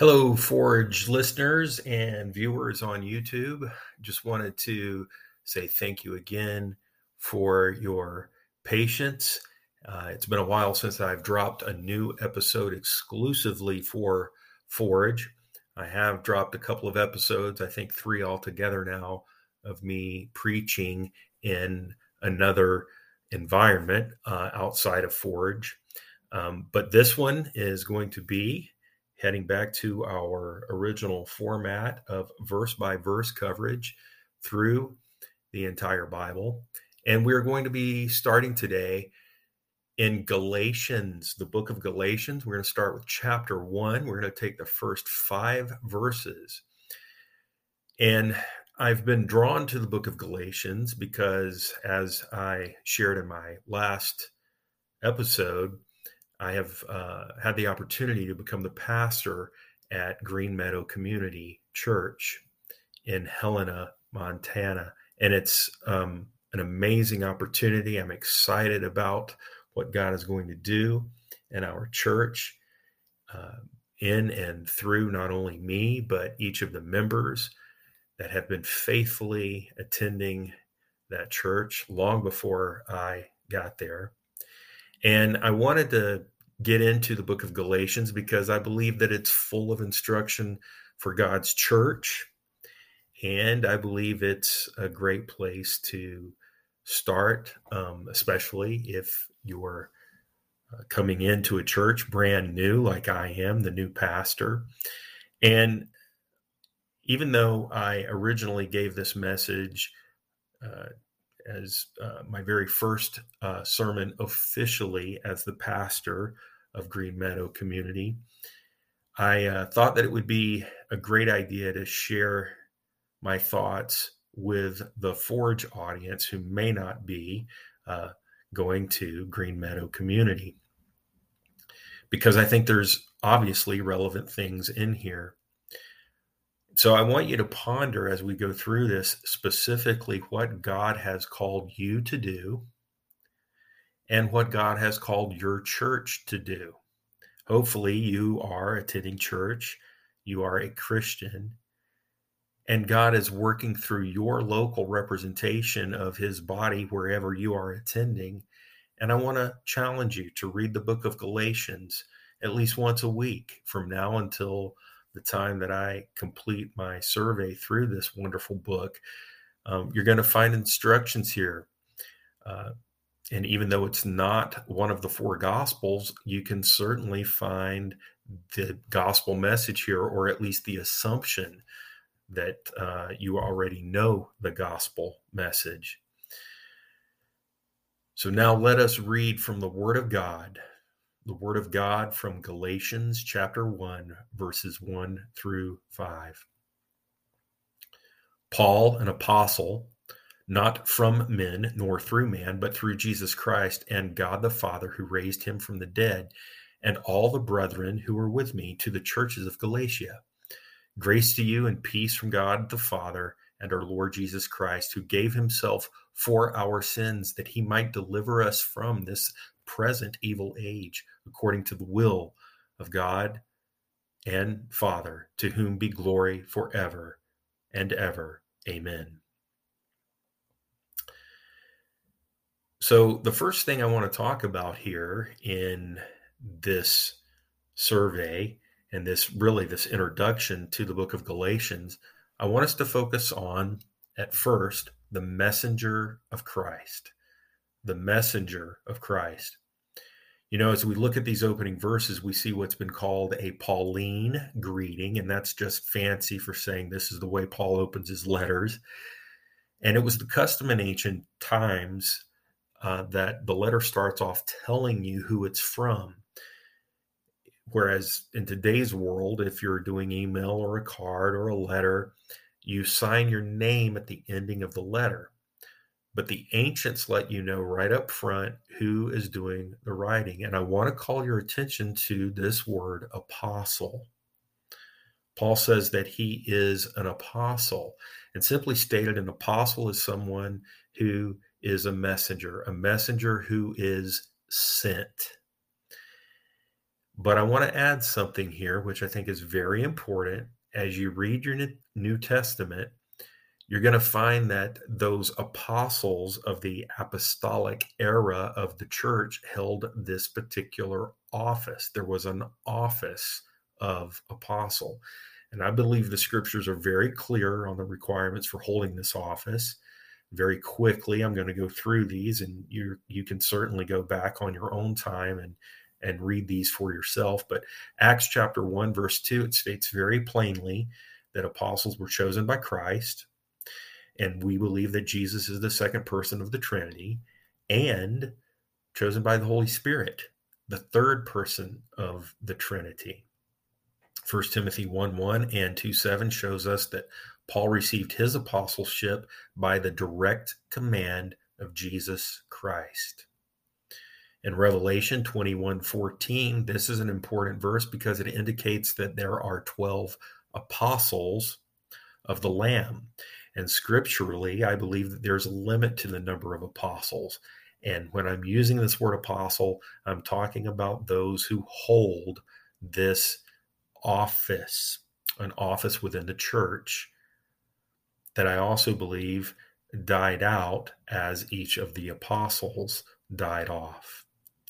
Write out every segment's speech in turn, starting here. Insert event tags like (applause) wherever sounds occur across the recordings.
Hello, Forge listeners and viewers on YouTube. Just wanted to say thank you again for your patience. Uh, it's been a while since I've dropped a new episode exclusively for Forge. I have dropped a couple of episodes, I think three altogether now, of me preaching in another environment uh, outside of Forge. Um, but this one is going to be heading back to our original format of verse by verse coverage through the entire Bible. And we're going to be starting today in Galatians, the book of Galatians. We're going to start with chapter one. We're going to take the first five verses. And I've been drawn to the book of Galatians because, as I shared in my last episode, I have uh, had the opportunity to become the pastor at Green Meadow Community Church in Helena, Montana. And it's um, an amazing opportunity. I'm excited about what God is going to do in our church, uh, in and through not only me, but each of the members that have been faithfully attending that church long before I got there. And I wanted to get into the book of Galatians because I believe that it's full of instruction for God's church. And I believe it's a great place to start, um, especially if you're uh, coming into a church brand new, like I am, the new pastor. And even though I originally gave this message uh, as uh, my very first uh, sermon officially as the pastor of Green Meadow Community. I uh, thought that it would be a great idea to share my thoughts with the Forge audience who may not be uh, going to Green Meadow Community. Because I think there's obviously relevant things in here. So I want you to ponder as we go through this specifically what God has called you to do and what God has called your church to do. Hopefully, you are attending church, you are a Christian, and God is working through your local representation of his body wherever you are attending. And I want to challenge you to read the book of Galatians at least once a week from now until the time that I complete my survey through this wonderful book. Um, you're going to find instructions here. Uh, and even though it's not one of the four gospels, you can certainly find the gospel message here, or at least the assumption that uh, you already know the gospel message. So now let us read from the Word of God, the Word of God from Galatians chapter 1, verses 1 through 5. Paul, an apostle, not from men nor through man, but through Jesus Christ and God the Father who raised him from the dead, and all the brethren who are with me to the churches of Galatia. Grace to you and peace from God the Father and our Lord Jesus Christ, who gave himself for our sins that he might deliver us from this present evil age, according to the will of God and Father, to whom be glory forever and ever. Amen. So, the first thing I want to talk about here in this survey and this really this introduction to the book of Galatians, I want us to focus on at first the messenger of Christ. The messenger of Christ. You know, as we look at these opening verses, we see what's been called a Pauline greeting, and that's just fancy for saying this is the way Paul opens his letters. And it was the custom in ancient times uh, that the letter starts off telling you who it's from. Whereas in today's world, if you're doing email or a card or a letter, you sign your name at the ending of the letter. But the ancients let you know right up front who is doing the writing. And I want to call your attention to this word apostle. Paul says that he is an apostle. And simply stated, an apostle is someone who is a messenger, a messenger who is sent. But I want to add something here, which I think is very important. As you read your New Testament, you're going to find that those apostles of the apostolic era of the church held this particular office. There was an office of apostle. And I believe the scriptures are very clear on the requirements for holding this office. Very quickly, I'm going to go through these, and you you can certainly go back on your own time and and read these for yourself. But Acts chapter one, verse two, it states very plainly that apostles were chosen by Christ, and we believe that Jesus is the second person of the Trinity, and chosen by the Holy Spirit, the third person of the Trinity. 1 Timothy 1 1 and 2 7 shows us that Paul received his apostleship by the direct command of Jesus Christ. In Revelation 21 14, this is an important verse because it indicates that there are 12 apostles of the Lamb. And scripturally, I believe that there's a limit to the number of apostles. And when I'm using this word apostle, I'm talking about those who hold this office, an office within the church that I also believe died out as each of the apostles died off.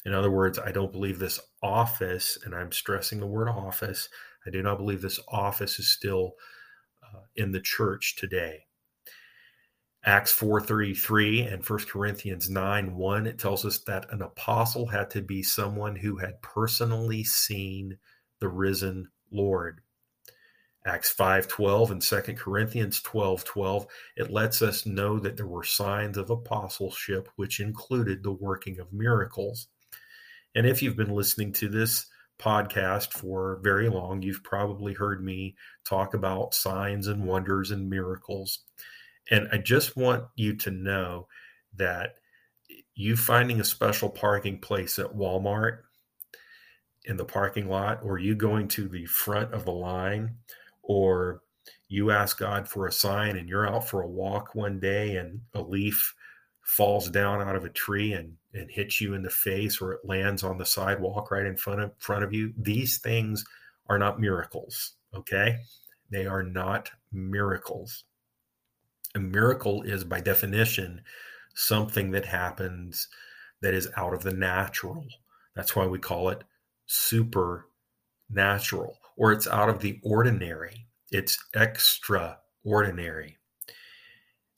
In other words, I don't believe this office, and I'm stressing the word office, I do not believe this office is still uh, in the church today. Acts 4:33 and 1 Corinthians 9 1 it tells us that an apostle had to be someone who had personally seen the risen Lord. Acts 5:12 and 2 Corinthians 12:12 it lets us know that there were signs of apostleship which included the working of miracles. And if you've been listening to this podcast for very long, you've probably heard me talk about signs and wonders and miracles. And I just want you to know that you finding a special parking place at Walmart in the parking lot or you going to the front of the line or you ask God for a sign and you're out for a walk one day and a leaf falls down out of a tree and, and hits you in the face or it lands on the sidewalk right in front of front of you. These things are not miracles, okay? They are not miracles. A miracle is by definition something that happens that is out of the natural. That's why we call it supernatural or it's out of the ordinary. It's extraordinary.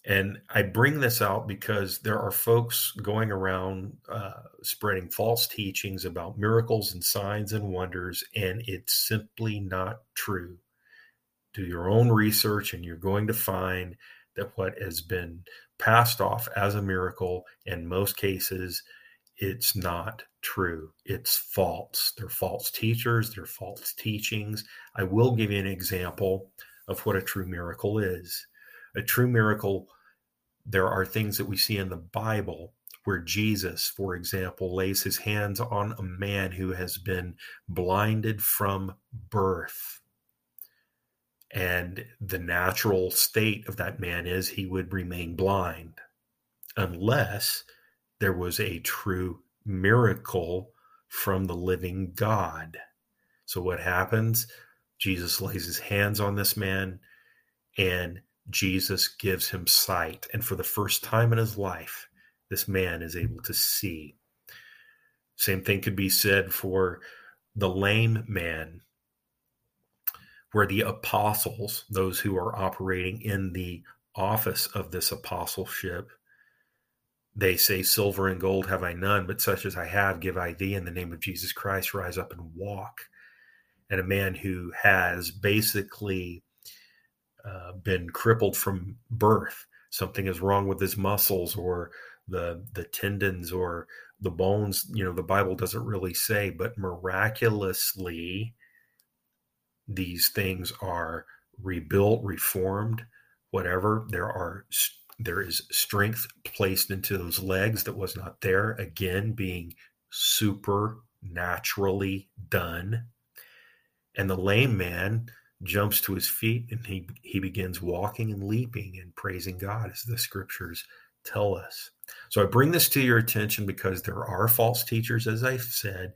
And I bring this out because there are folks going around uh, spreading false teachings about miracles and signs and wonders, and it's simply not true. Do your own research, and you're going to find that what has been passed off as a miracle in most cases it's not true. It's false. They're false teachers, they're false teachings. I will give you an example of what a true miracle is. A true miracle, there are things that we see in the Bible where Jesus, for example, lays his hands on a man who has been blinded from birth. And the natural state of that man is he would remain blind unless there was a true miracle from the living God. So, what happens? Jesus lays his hands on this man and Jesus gives him sight. And for the first time in his life, this man is able to see. Same thing could be said for the lame man, where the apostles, those who are operating in the office of this apostleship, they say, Silver and gold have I none, but such as I have give I thee in the name of Jesus Christ, rise up and walk. And a man who has basically uh, been crippled from birth, something is wrong with his muscles or the the tendons or the bones, you know, the Bible doesn't really say, but miraculously these things are rebuilt, reformed, whatever. There are there is strength placed into those legs that was not there, again, being supernaturally done. And the lame man jumps to his feet and he, he begins walking and leaping and praising God, as the scriptures tell us. So I bring this to your attention because there are false teachers, as I've said,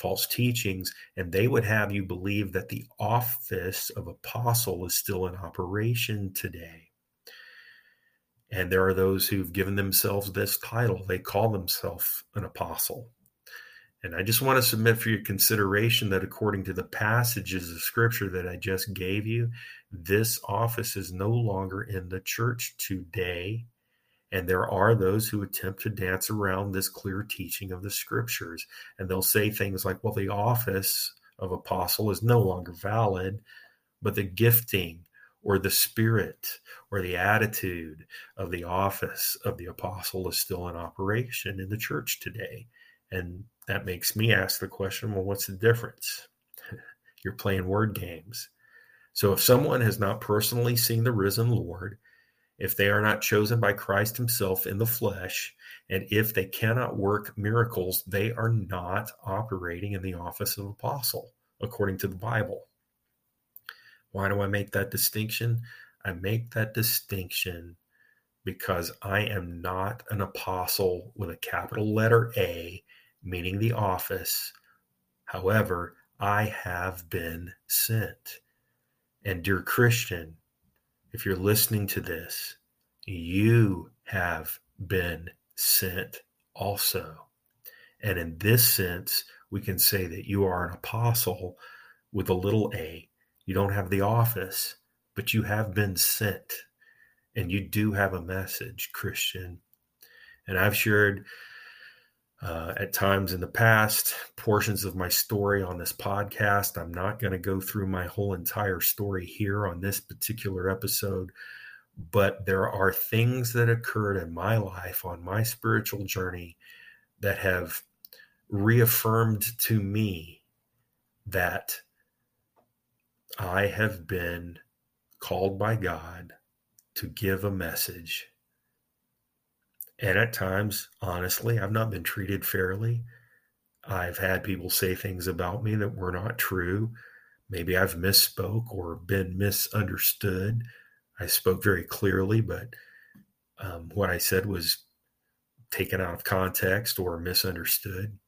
false teachings, and they would have you believe that the office of apostle is still in operation today. And there are those who've given themselves this title. They call themselves an apostle. And I just want to submit for your consideration that according to the passages of scripture that I just gave you, this office is no longer in the church today. And there are those who attempt to dance around this clear teaching of the scriptures. And they'll say things like, well, the office of apostle is no longer valid, but the gifting or the spirit or the attitude of the office of the apostle is still in operation in the church today. And that makes me ask the question well, what's the difference? (laughs) You're playing word games. So if someone has not personally seen the risen Lord, if they are not chosen by Christ Himself in the flesh, and if they cannot work miracles, they are not operating in the office of apostle, according to the Bible. Why do I make that distinction? I make that distinction because I am not an apostle with a capital letter A, meaning the office. However, I have been sent. And, dear Christian, if you're listening to this, you have been sent also. And in this sense, we can say that you are an apostle with a little a. You don't have the office, but you have been sent. And you do have a message, Christian. And I've shared uh, at times in the past portions of my story on this podcast. I'm not going to go through my whole entire story here on this particular episode, but there are things that occurred in my life on my spiritual journey that have reaffirmed to me that I have been called by God to give a message and at times, honestly, I've not been treated fairly. I've had people say things about me that were not true. Maybe I've misspoke or been misunderstood. I spoke very clearly, but um, what I said was taken out of context or misunderstood.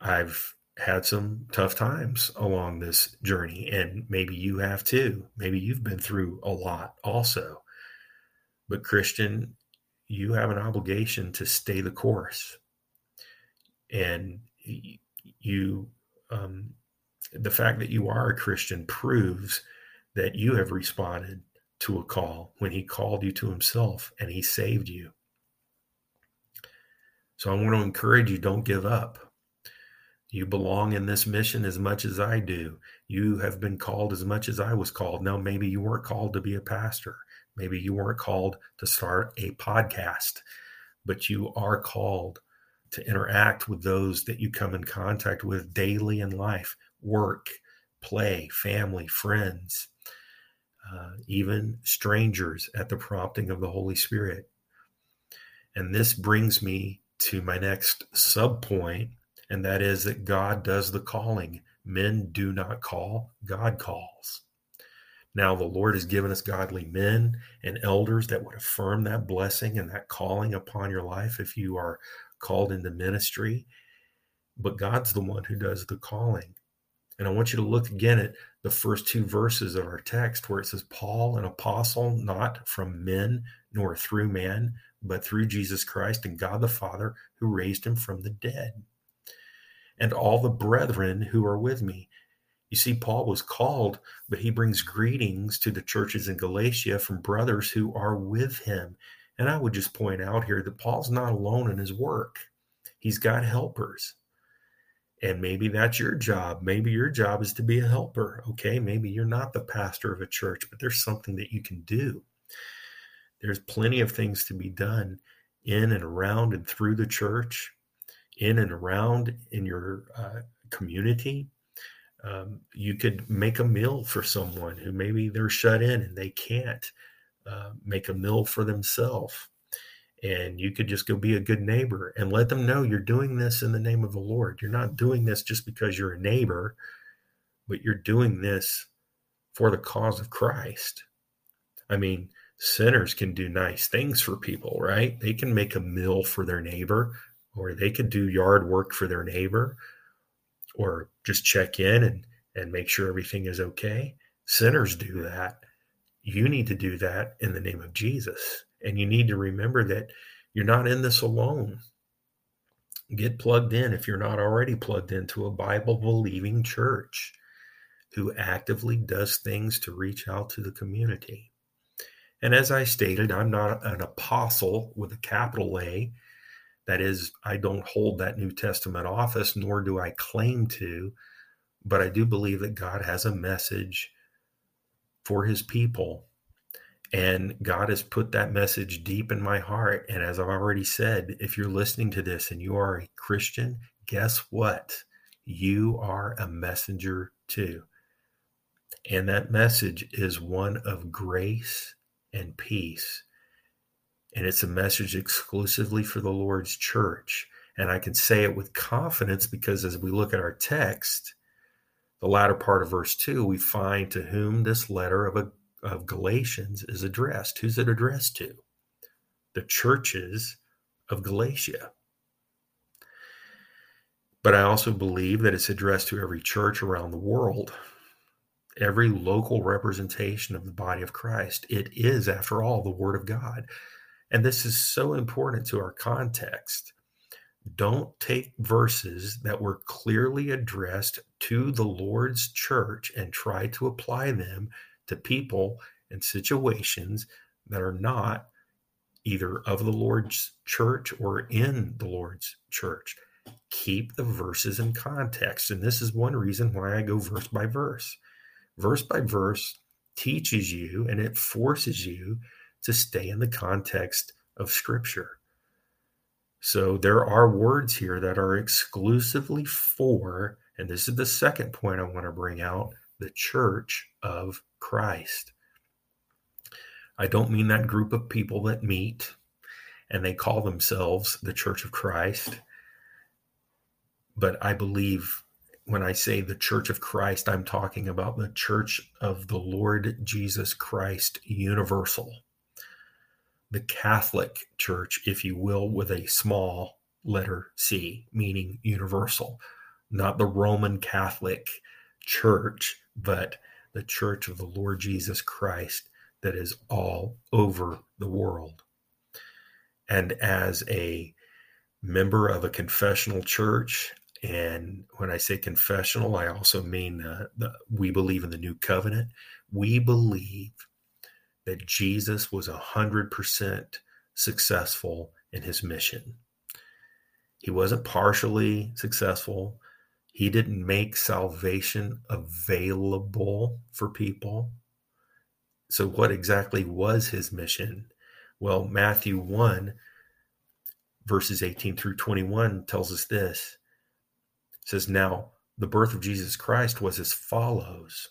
I've had some tough times along this journey, and maybe you have too. Maybe you've been through a lot also. But, Christian, you have an obligation to stay the course. And you, um, the fact that you are a Christian proves that you have responded to a call when He called you to Himself and He saved you. So I want to encourage you don't give up. You belong in this mission as much as I do. You have been called as much as I was called. Now, maybe you weren't called to be a pastor. Maybe you weren't called to start a podcast, but you are called to interact with those that you come in contact with daily in life work, play, family, friends, uh, even strangers at the prompting of the Holy Spirit. And this brings me to my next sub point, and that is that God does the calling. Men do not call, God calls. Now, the Lord has given us godly men and elders that would affirm that blessing and that calling upon your life if you are called into ministry. But God's the one who does the calling. And I want you to look again at the first two verses of our text where it says, Paul, an apostle, not from men nor through man, but through Jesus Christ and God the Father who raised him from the dead. And all the brethren who are with me. You see, Paul was called, but he brings greetings to the churches in Galatia from brothers who are with him. And I would just point out here that Paul's not alone in his work, he's got helpers. And maybe that's your job. Maybe your job is to be a helper. Okay. Maybe you're not the pastor of a church, but there's something that you can do. There's plenty of things to be done in and around and through the church, in and around in your uh, community um, you could make a meal for someone who maybe they're shut in and they can't uh, make a meal for themselves. And you could just go be a good neighbor and let them know you're doing this in the name of the Lord. You're not doing this just because you're a neighbor, but you're doing this for the cause of Christ. I mean, sinners can do nice things for people, right? They can make a meal for their neighbor, or they could do yard work for their neighbor, or just check in and, and make sure everything is okay. Sinners do that. You need to do that in the name of Jesus. And you need to remember that you're not in this alone. Get plugged in if you're not already plugged into a Bible believing church who actively does things to reach out to the community. And as I stated, I'm not an apostle with a capital A. That is, I don't hold that New Testament office, nor do I claim to, but I do believe that God has a message for his people. And God has put that message deep in my heart. And as I've already said, if you're listening to this and you are a Christian, guess what? You are a messenger too. And that message is one of grace and peace. And it's a message exclusively for the Lord's church. And I can say it with confidence because as we look at our text, the latter part of verse 2, we find to whom this letter of, a, of Galatians is addressed. Who's it addressed to? The churches of Galatia. But I also believe that it's addressed to every church around the world every local representation of the body of Christ. It is, after all, the Word of God. And this is so important to our context. Don't take verses that were clearly addressed to the Lord's church and try to apply them to people and situations that are not either of the Lord's church or in the Lord's church. Keep the verses in context. And this is one reason why I go verse by verse verse by verse teaches you and it forces you to stay in the context of Scripture. So there are words here that are exclusively for, and this is the second point I want to bring out the church of Christ. I don't mean that group of people that meet and they call themselves the church of Christ, but I believe when I say the church of Christ, I'm talking about the church of the Lord Jesus Christ universal. The Catholic Church, if you will, with a small letter C, meaning universal, not the Roman Catholic Church, but the church of the Lord Jesus Christ that is all over the world. And as a member of a confessional church, and when I say confessional, I also mean uh, the, we believe in the new covenant. We believe that Jesus was 100% successful in his mission. He wasn't partially successful. He didn't make salvation available for people. So, what exactly was his mission? Well, Matthew 1, verses 18 through 21 tells us this says, Now the birth of Jesus Christ was as follows.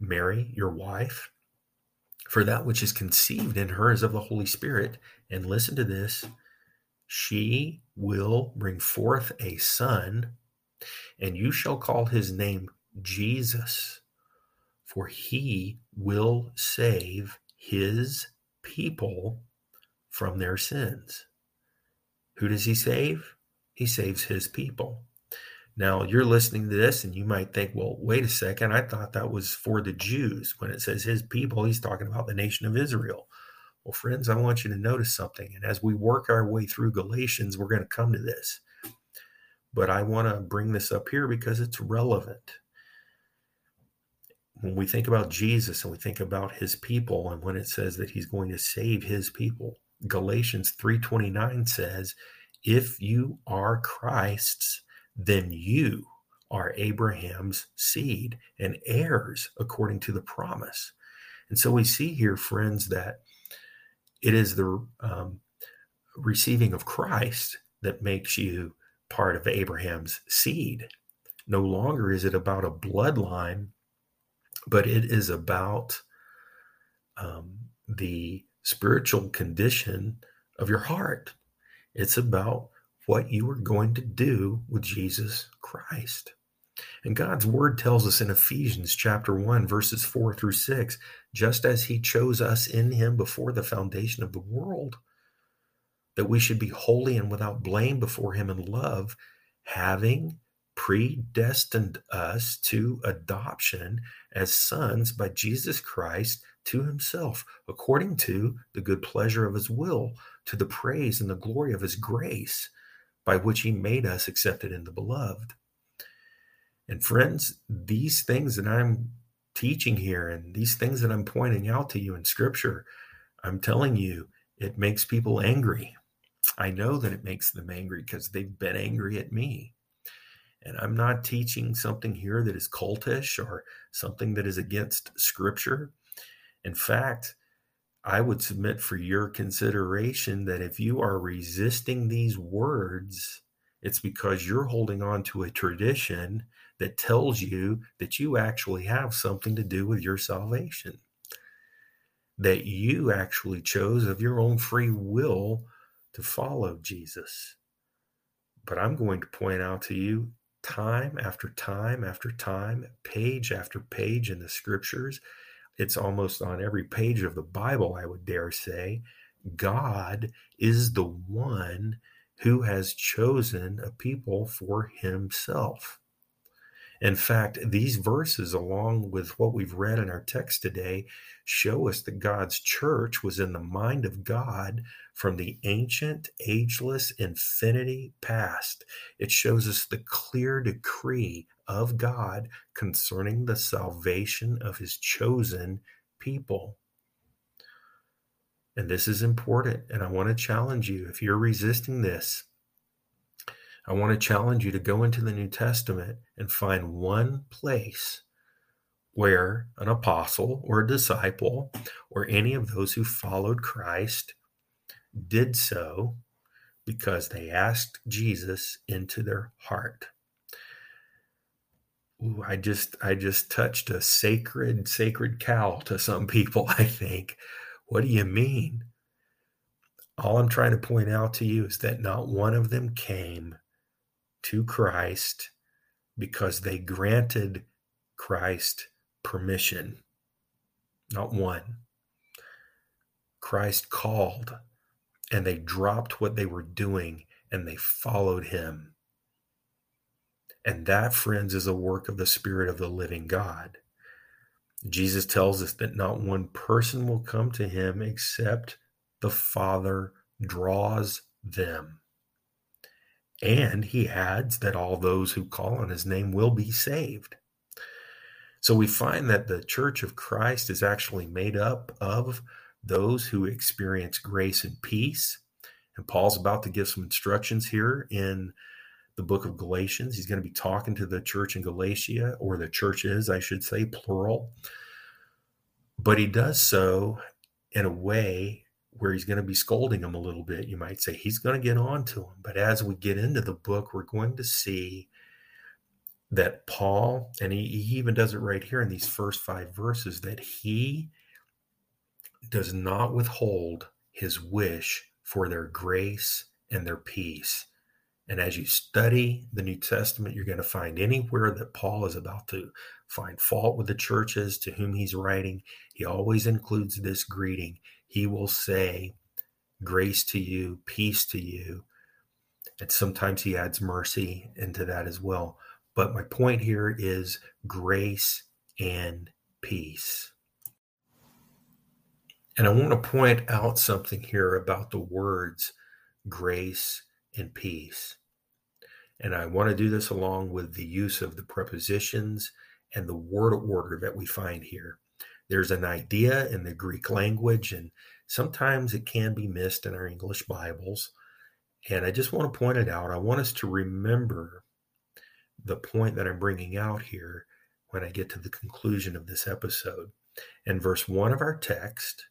Mary, your wife, for that which is conceived in her is of the Holy Spirit. And listen to this she will bring forth a son, and you shall call his name Jesus, for he will save his people from their sins. Who does he save? He saves his people. Now, you're listening to this and you might think, well, wait a second. I thought that was for the Jews. When it says his people, he's talking about the nation of Israel. Well, friends, I want you to notice something. And as we work our way through Galatians, we're going to come to this. But I want to bring this up here because it's relevant. When we think about Jesus and we think about his people and when it says that he's going to save his people, Galatians 3:29 says, "If you are Christ's, then you are Abraham's seed and heirs according to the promise. And so we see here, friends, that it is the um, receiving of Christ that makes you part of Abraham's seed. No longer is it about a bloodline, but it is about um, the spiritual condition of your heart. It's about what you are going to do with Jesus Christ. And God's word tells us in Ephesians chapter 1, verses 4 through 6 just as he chose us in him before the foundation of the world, that we should be holy and without blame before him in love, having predestined us to adoption as sons by Jesus Christ to himself, according to the good pleasure of his will, to the praise and the glory of his grace, by which he made us accepted in the beloved. And friends, these things that I'm teaching here and these things that I'm pointing out to you in scripture, I'm telling you, it makes people angry. I know that it makes them angry because they've been angry at me. And I'm not teaching something here that is cultish or something that is against scripture. In fact, I would submit for your consideration that if you are resisting these words, it's because you're holding on to a tradition that tells you that you actually have something to do with your salvation, that you actually chose of your own free will to follow Jesus. But I'm going to point out to you time after time after time, page after page in the scriptures it's almost on every page of the Bible, I would dare say, God is the one who has chosen a people for himself. In fact, these verses, along with what we've read in our text today, show us that God's church was in the mind of God from the ancient, ageless infinity past. It shows us the clear decree of God concerning the salvation of his chosen people. And this is important. And I want to challenge you if you're resisting this, I want to challenge you to go into the New Testament and find one place where an apostle or a disciple or any of those who followed Christ did so because they asked Jesus into their heart. Ooh, I just I just touched a sacred sacred cow to some people, (laughs) I think. What do you mean? All I'm trying to point out to you is that not one of them came to Christ because they granted Christ permission. Not one. Christ called and they dropped what they were doing and they followed him. And that, friends, is a work of the Spirit of the living God. Jesus tells us that not one person will come to him except the Father draws them. And he adds that all those who call on his name will be saved. So we find that the church of Christ is actually made up of those who experience grace and peace. And Paul's about to give some instructions here in the book of Galatians. He's going to be talking to the church in Galatia, or the churches, I should say, plural. But he does so in a way where he's going to be scolding them a little bit. You might say he's going to get on to them. But as we get into the book, we're going to see that Paul, and he, he even does it right here in these first five verses, that he does not withhold his wish for their grace and their peace. And as you study the New Testament, you're going to find anywhere that Paul is about to find fault with the churches to whom he's writing, he always includes this greeting he will say, Grace to you, peace to you. And sometimes he adds mercy into that as well. But my point here is grace and peace. And I want to point out something here about the words grace and peace. And I want to do this along with the use of the prepositions and the word order that we find here. There's an idea in the Greek language, and sometimes it can be missed in our English Bibles. And I just want to point it out. I want us to remember the point that I'm bringing out here when I get to the conclusion of this episode. In verse 1 of our text,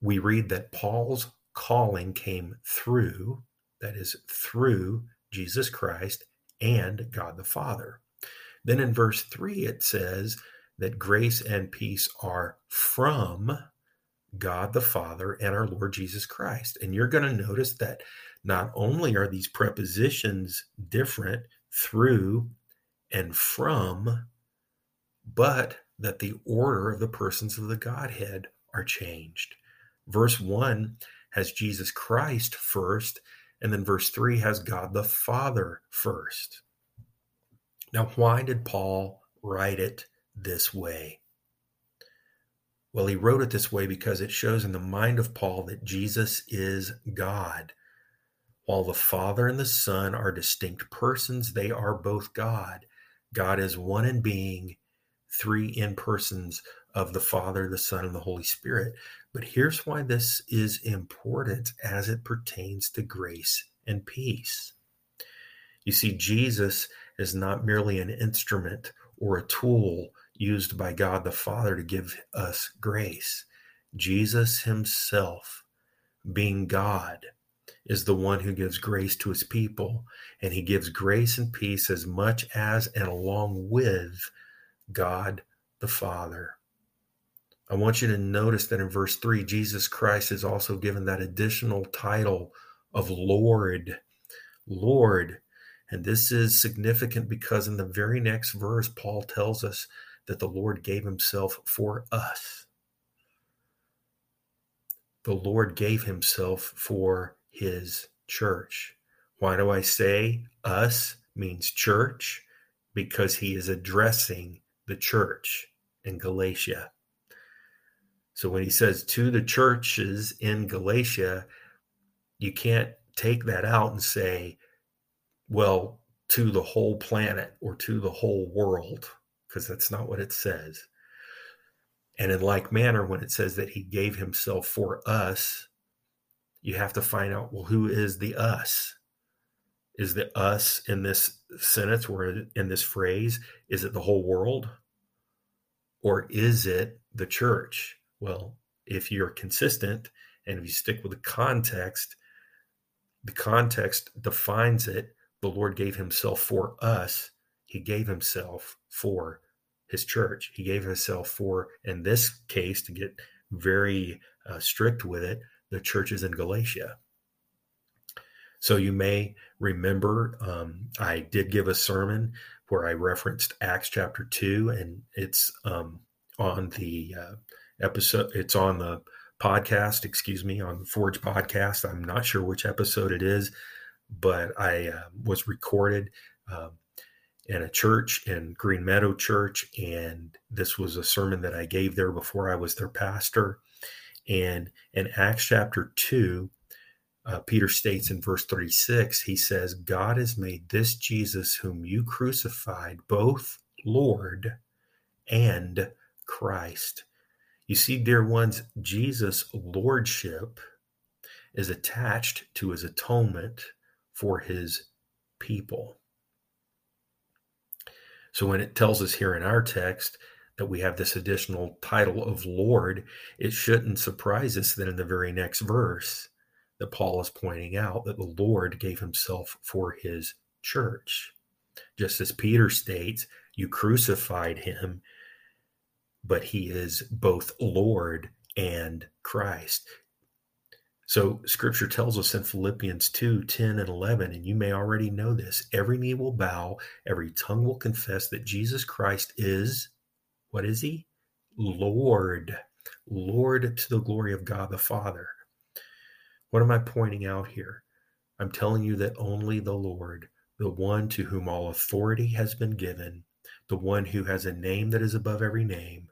we read that Paul's calling came through, that is, through Jesus Christ and God the Father. Then in verse 3, it says that grace and peace are from God the Father and our Lord Jesus Christ. And you're going to notice that not only are these prepositions different through and from, but that the order of the persons of the Godhead are changed. Verse 1 has Jesus Christ first, and then verse 3 has God the Father first. Now, why did Paul write it this way? Well, he wrote it this way because it shows in the mind of Paul that Jesus is God. While the Father and the Son are distinct persons, they are both God. God is one in being, three in persons of the Father, the Son, and the Holy Spirit. But here's why this is important as it pertains to grace and peace. You see, Jesus is not merely an instrument or a tool used by God the Father to give us grace. Jesus Himself, being God, is the one who gives grace to His people, and He gives grace and peace as much as and along with God the Father. I want you to notice that in verse 3, Jesus Christ is also given that additional title of Lord. Lord. And this is significant because in the very next verse, Paul tells us that the Lord gave himself for us. The Lord gave himself for his church. Why do I say us means church? Because he is addressing the church in Galatia. So when he says to the churches in Galatia, you can't take that out and say, well, to the whole planet or to the whole world because that's not what it says. And in like manner, when it says that he gave himself for us, you have to find out well, who is the us? Is the us in this sentence or in this phrase? Is it the whole world? Or is it the church? Well, if you're consistent and if you stick with the context, the context defines it. The Lord gave himself for us, he gave himself for his church. He gave himself for, in this case, to get very uh, strict with it, the churches in Galatia. So you may remember um, I did give a sermon where I referenced Acts chapter 2, and it's um, on the uh, episode, it's on the podcast, excuse me, on the Forge podcast. I'm not sure which episode it is, but I uh, was recorded. Um, in a church in Green Meadow Church. And this was a sermon that I gave there before I was their pastor. And in Acts chapter 2, uh, Peter states in verse 36, he says, God has made this Jesus, whom you crucified, both Lord and Christ. You see, dear ones, Jesus' lordship is attached to his atonement for his people. So when it tells us here in our text that we have this additional title of Lord, it shouldn't surprise us that in the very next verse that Paul is pointing out that the Lord gave himself for his church. Just as Peter states, you crucified him, but he is both Lord and Christ. So scripture tells us in Philippians 2 10 and 11, and you may already know this every knee will bow, every tongue will confess that Jesus Christ is, what is he? Lord. Lord to the glory of God the Father. What am I pointing out here? I'm telling you that only the Lord, the one to whom all authority has been given, the one who has a name that is above every name,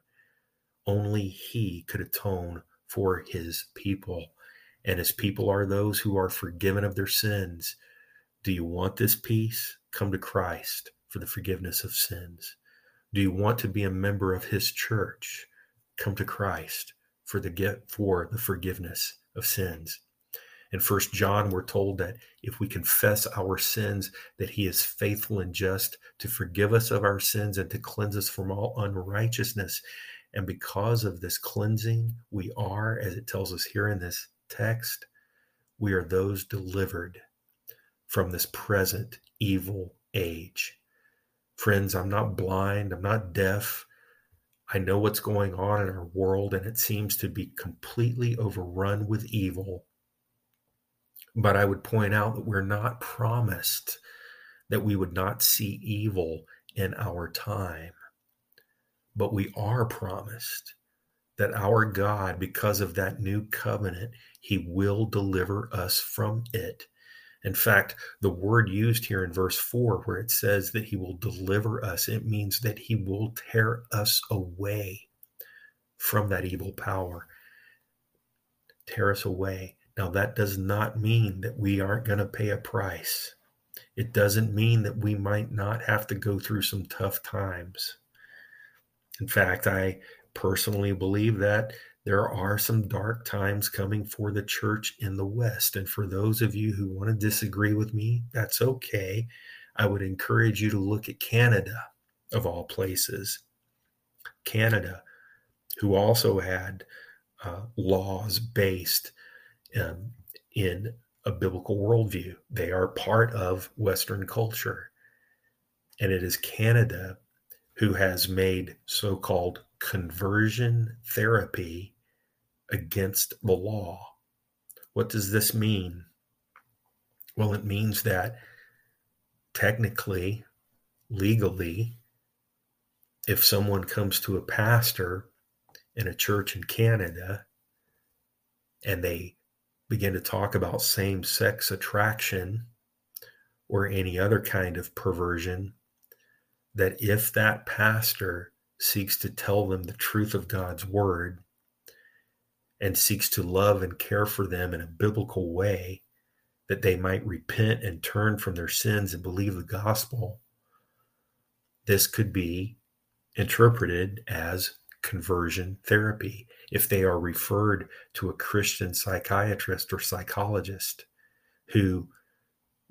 only he could atone for his people and his people are those who are forgiven of their sins. Do you want this peace? Come to Christ for the forgiveness of sins. Do you want to be a member of his church? Come to Christ for the get for the forgiveness of sins. In First John, we're told that if we confess our sins, that he is faithful and just to forgive us of our sins and to cleanse us from all unrighteousness. And because of this cleansing, we are, as it tells us here in this text, we are those delivered from this present evil age. Friends, I'm not blind, I'm not deaf. I know what's going on in our world, and it seems to be completely overrun with evil. But I would point out that we're not promised that we would not see evil in our time. But we are promised that our God, because of that new covenant, he will deliver us from it. In fact, the word used here in verse 4, where it says that he will deliver us, it means that he will tear us away from that evil power. Tear us away. Now, that does not mean that we aren't going to pay a price. It doesn't mean that we might not have to go through some tough times. In fact, I personally believe that there are some dark times coming for the church in the West. And for those of you who want to disagree with me, that's okay. I would encourage you to look at Canada, of all places. Canada, who also had uh, laws based um, in a biblical worldview. They are part of Western culture. And it is Canada who has made so called conversion therapy against the law. What does this mean? Well, it means that technically, legally, if someone comes to a pastor in a church in Canada and they begin to talk about same sex attraction or any other kind of perversion, that if that pastor seeks to tell them the truth of God's word, and seeks to love and care for them in a biblical way that they might repent and turn from their sins and believe the gospel, this could be interpreted as conversion therapy if they are referred to a Christian psychiatrist or psychologist who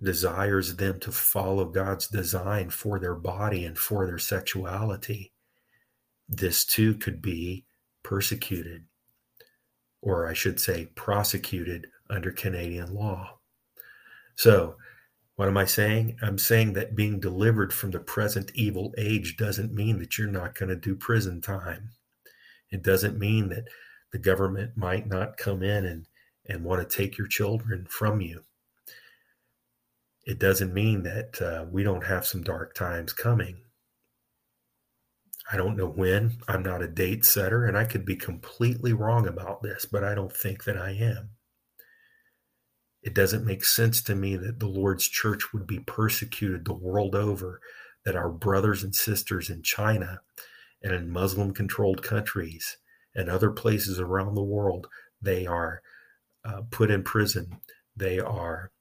desires them to follow God's design for their body and for their sexuality. This too could be persecuted or I should say, prosecuted under Canadian law. So, what am I saying? I'm saying that being delivered from the present evil age doesn't mean that you're not going to do prison time. It doesn't mean that the government might not come in and, and want to take your children from you. It doesn't mean that uh, we don't have some dark times coming. I don't know when. I'm not a date setter, and I could be completely wrong about this, but I don't think that I am. It doesn't make sense to me that the Lord's church would be persecuted the world over, that our brothers and sisters in China and in Muslim controlled countries and other places around the world, they are uh, put in prison. They are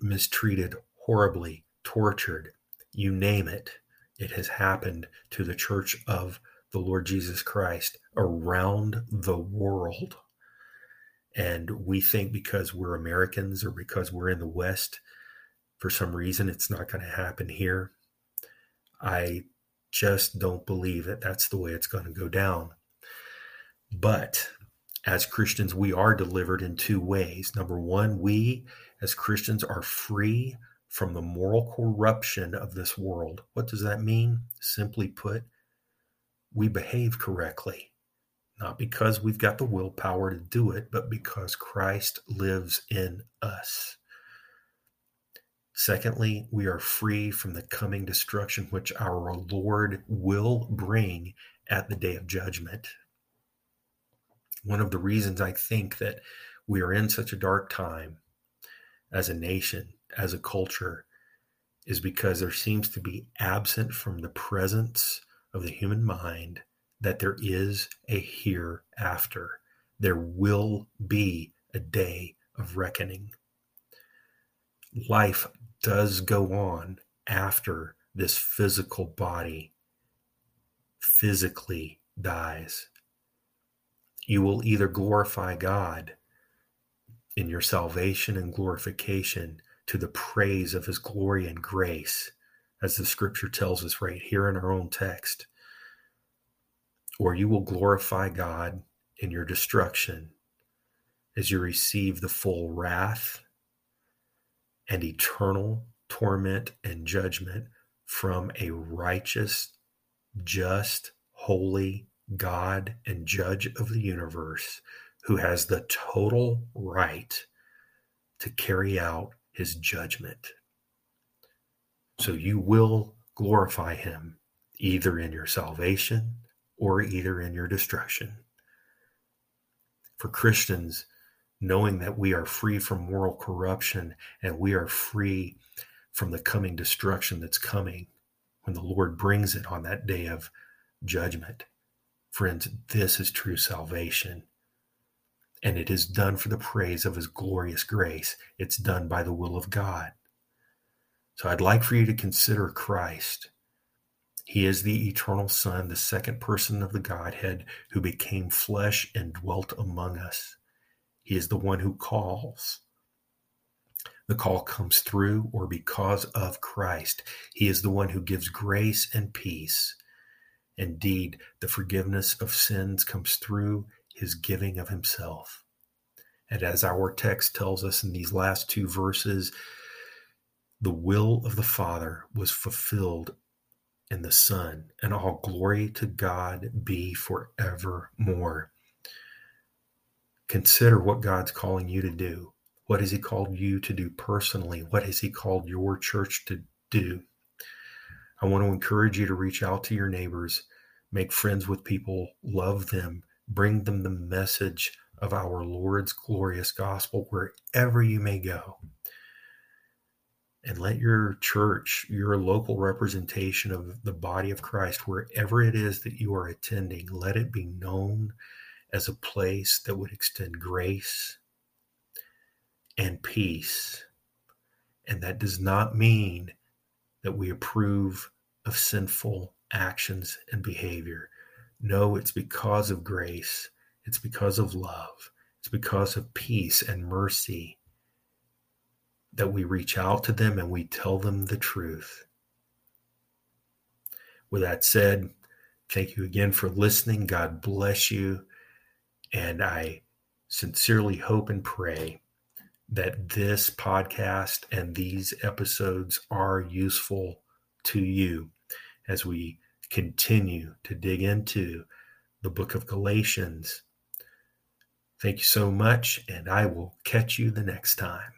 mistreated horribly, tortured, you name it it has happened to the church of the Lord Jesus Christ around the world. And we think because we're Americans or because we're in the West, for some reason, it's not going to happen here. I just don't believe that that's the way it's going to go down. But as Christians, we are delivered in two ways. Number one, we as Christians are free from the moral corruption of this world. What does that mean? Simply put, we behave correctly, not because we've got the willpower to do it, but because Christ lives in us. Secondly, we are free from the coming destruction which our Lord will bring at the day of judgment. One of the reasons I think that we are in such a dark time as a nation as a culture is because there seems to be absent from the presence of the human mind that there is a hereafter. There will be a day of reckoning. Life does go on after this physical body physically dies. You will either glorify God in your salvation and glorification to the praise of his glory and grace, as the scripture tells us right here in our own text. Or you will glorify God in your destruction as you receive the full wrath and eternal torment and judgment from a righteous, just, holy God and judge of the universe who has the total right to carry out his judgment. So you will glorify him either in your salvation or either in your destruction. For Christians, knowing that we are free from moral corruption and we are free from the coming destruction that's coming when the Lord brings it on that day of judgment. Friends, this is true salvation. And it is done for the praise of his glorious grace. It's done by the will of God. So I'd like for you to consider Christ. He is the eternal Son, the second person of the Godhead who became flesh and dwelt among us. He is the one who calls. The call comes through or because of Christ. He is the one who gives grace and peace. Indeed, the forgiveness of sins comes through his giving of himself. And as our text tells us in these last two verses, the will of the Father was fulfilled in the Son, and all glory to God be forevermore. Consider what God's calling you to do. What has He called you to do personally? What has He called your church to do? I want to encourage you to reach out to your neighbors, make friends with people, love them, bring them the message of our Lord's glorious gospel wherever you may go. And let your church, your local representation of the body of Christ, wherever it is that you are attending, let it be known as a place that would extend grace and peace. And that does not mean that we approve of sinful actions and behavior. No, it's because of grace, it's because of love, it's because of peace and mercy that we reach out to them and we tell them the truth. With that said, thank you again for listening. God bless you. And I sincerely hope and pray that this podcast and these episodes are useful to you as we continue to dig into the book of Galatians. Thank you so much, and I will catch you the next time.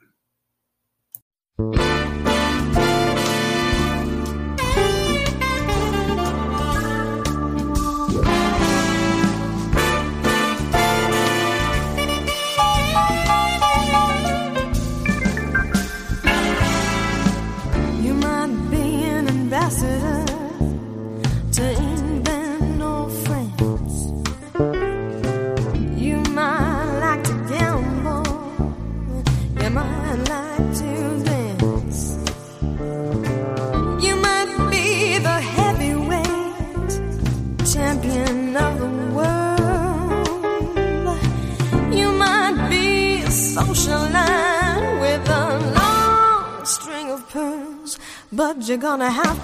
Gonna have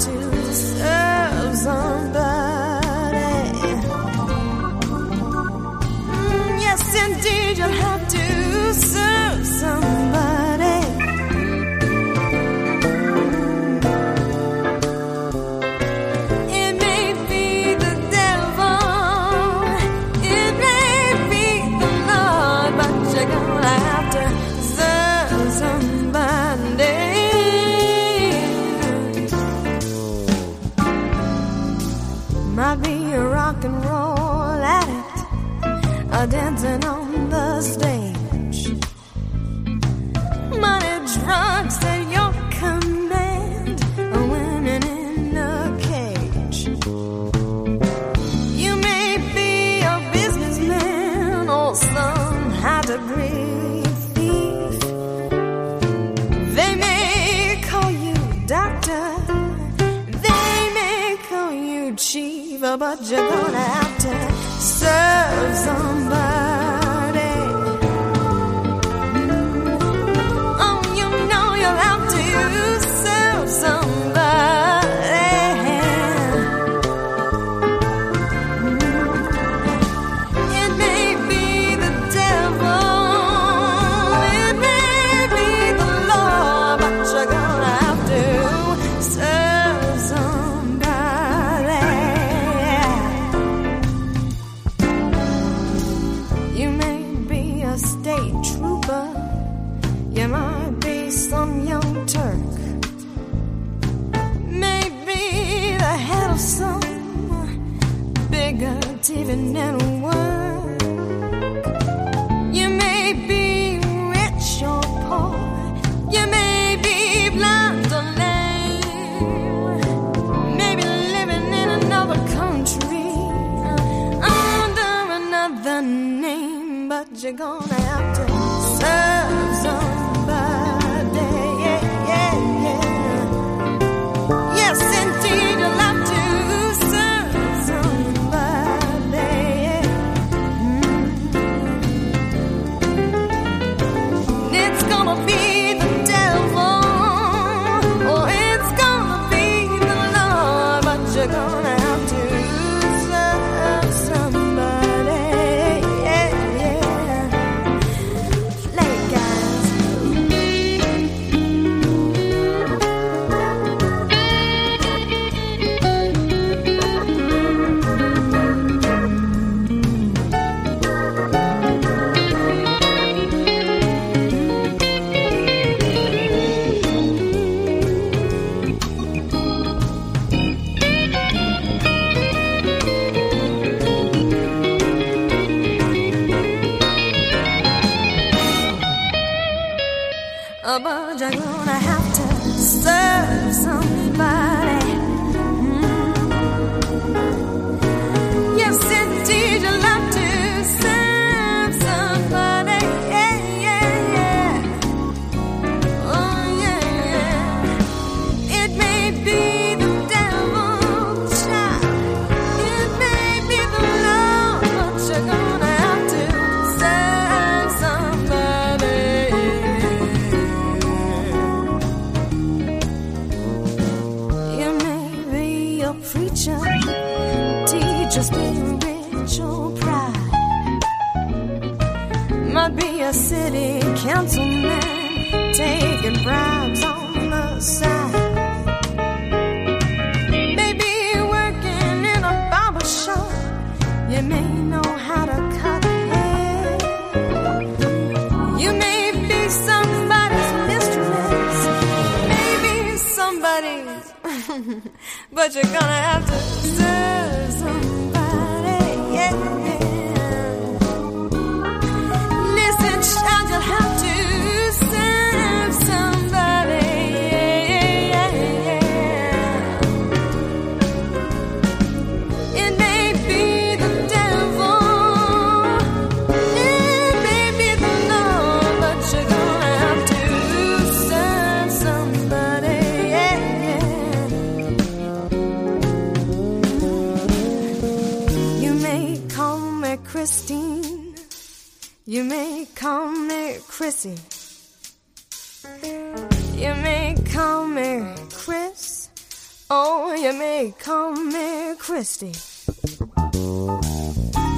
you may call me Christy.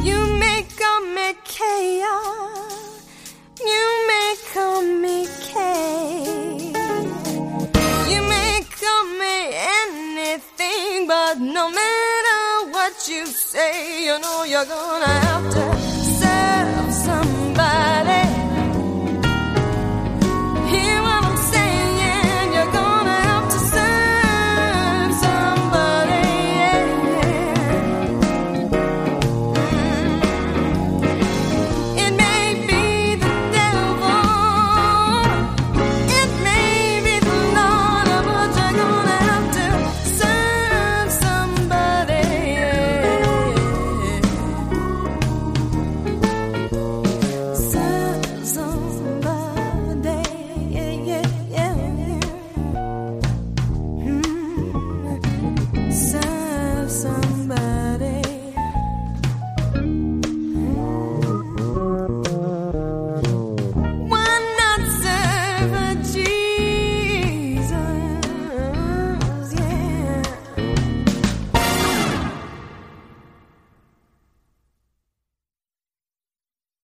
You may call me Kaya. You may call me Kay. You may call me anything, but no matter what you say, you know you're gonna have to.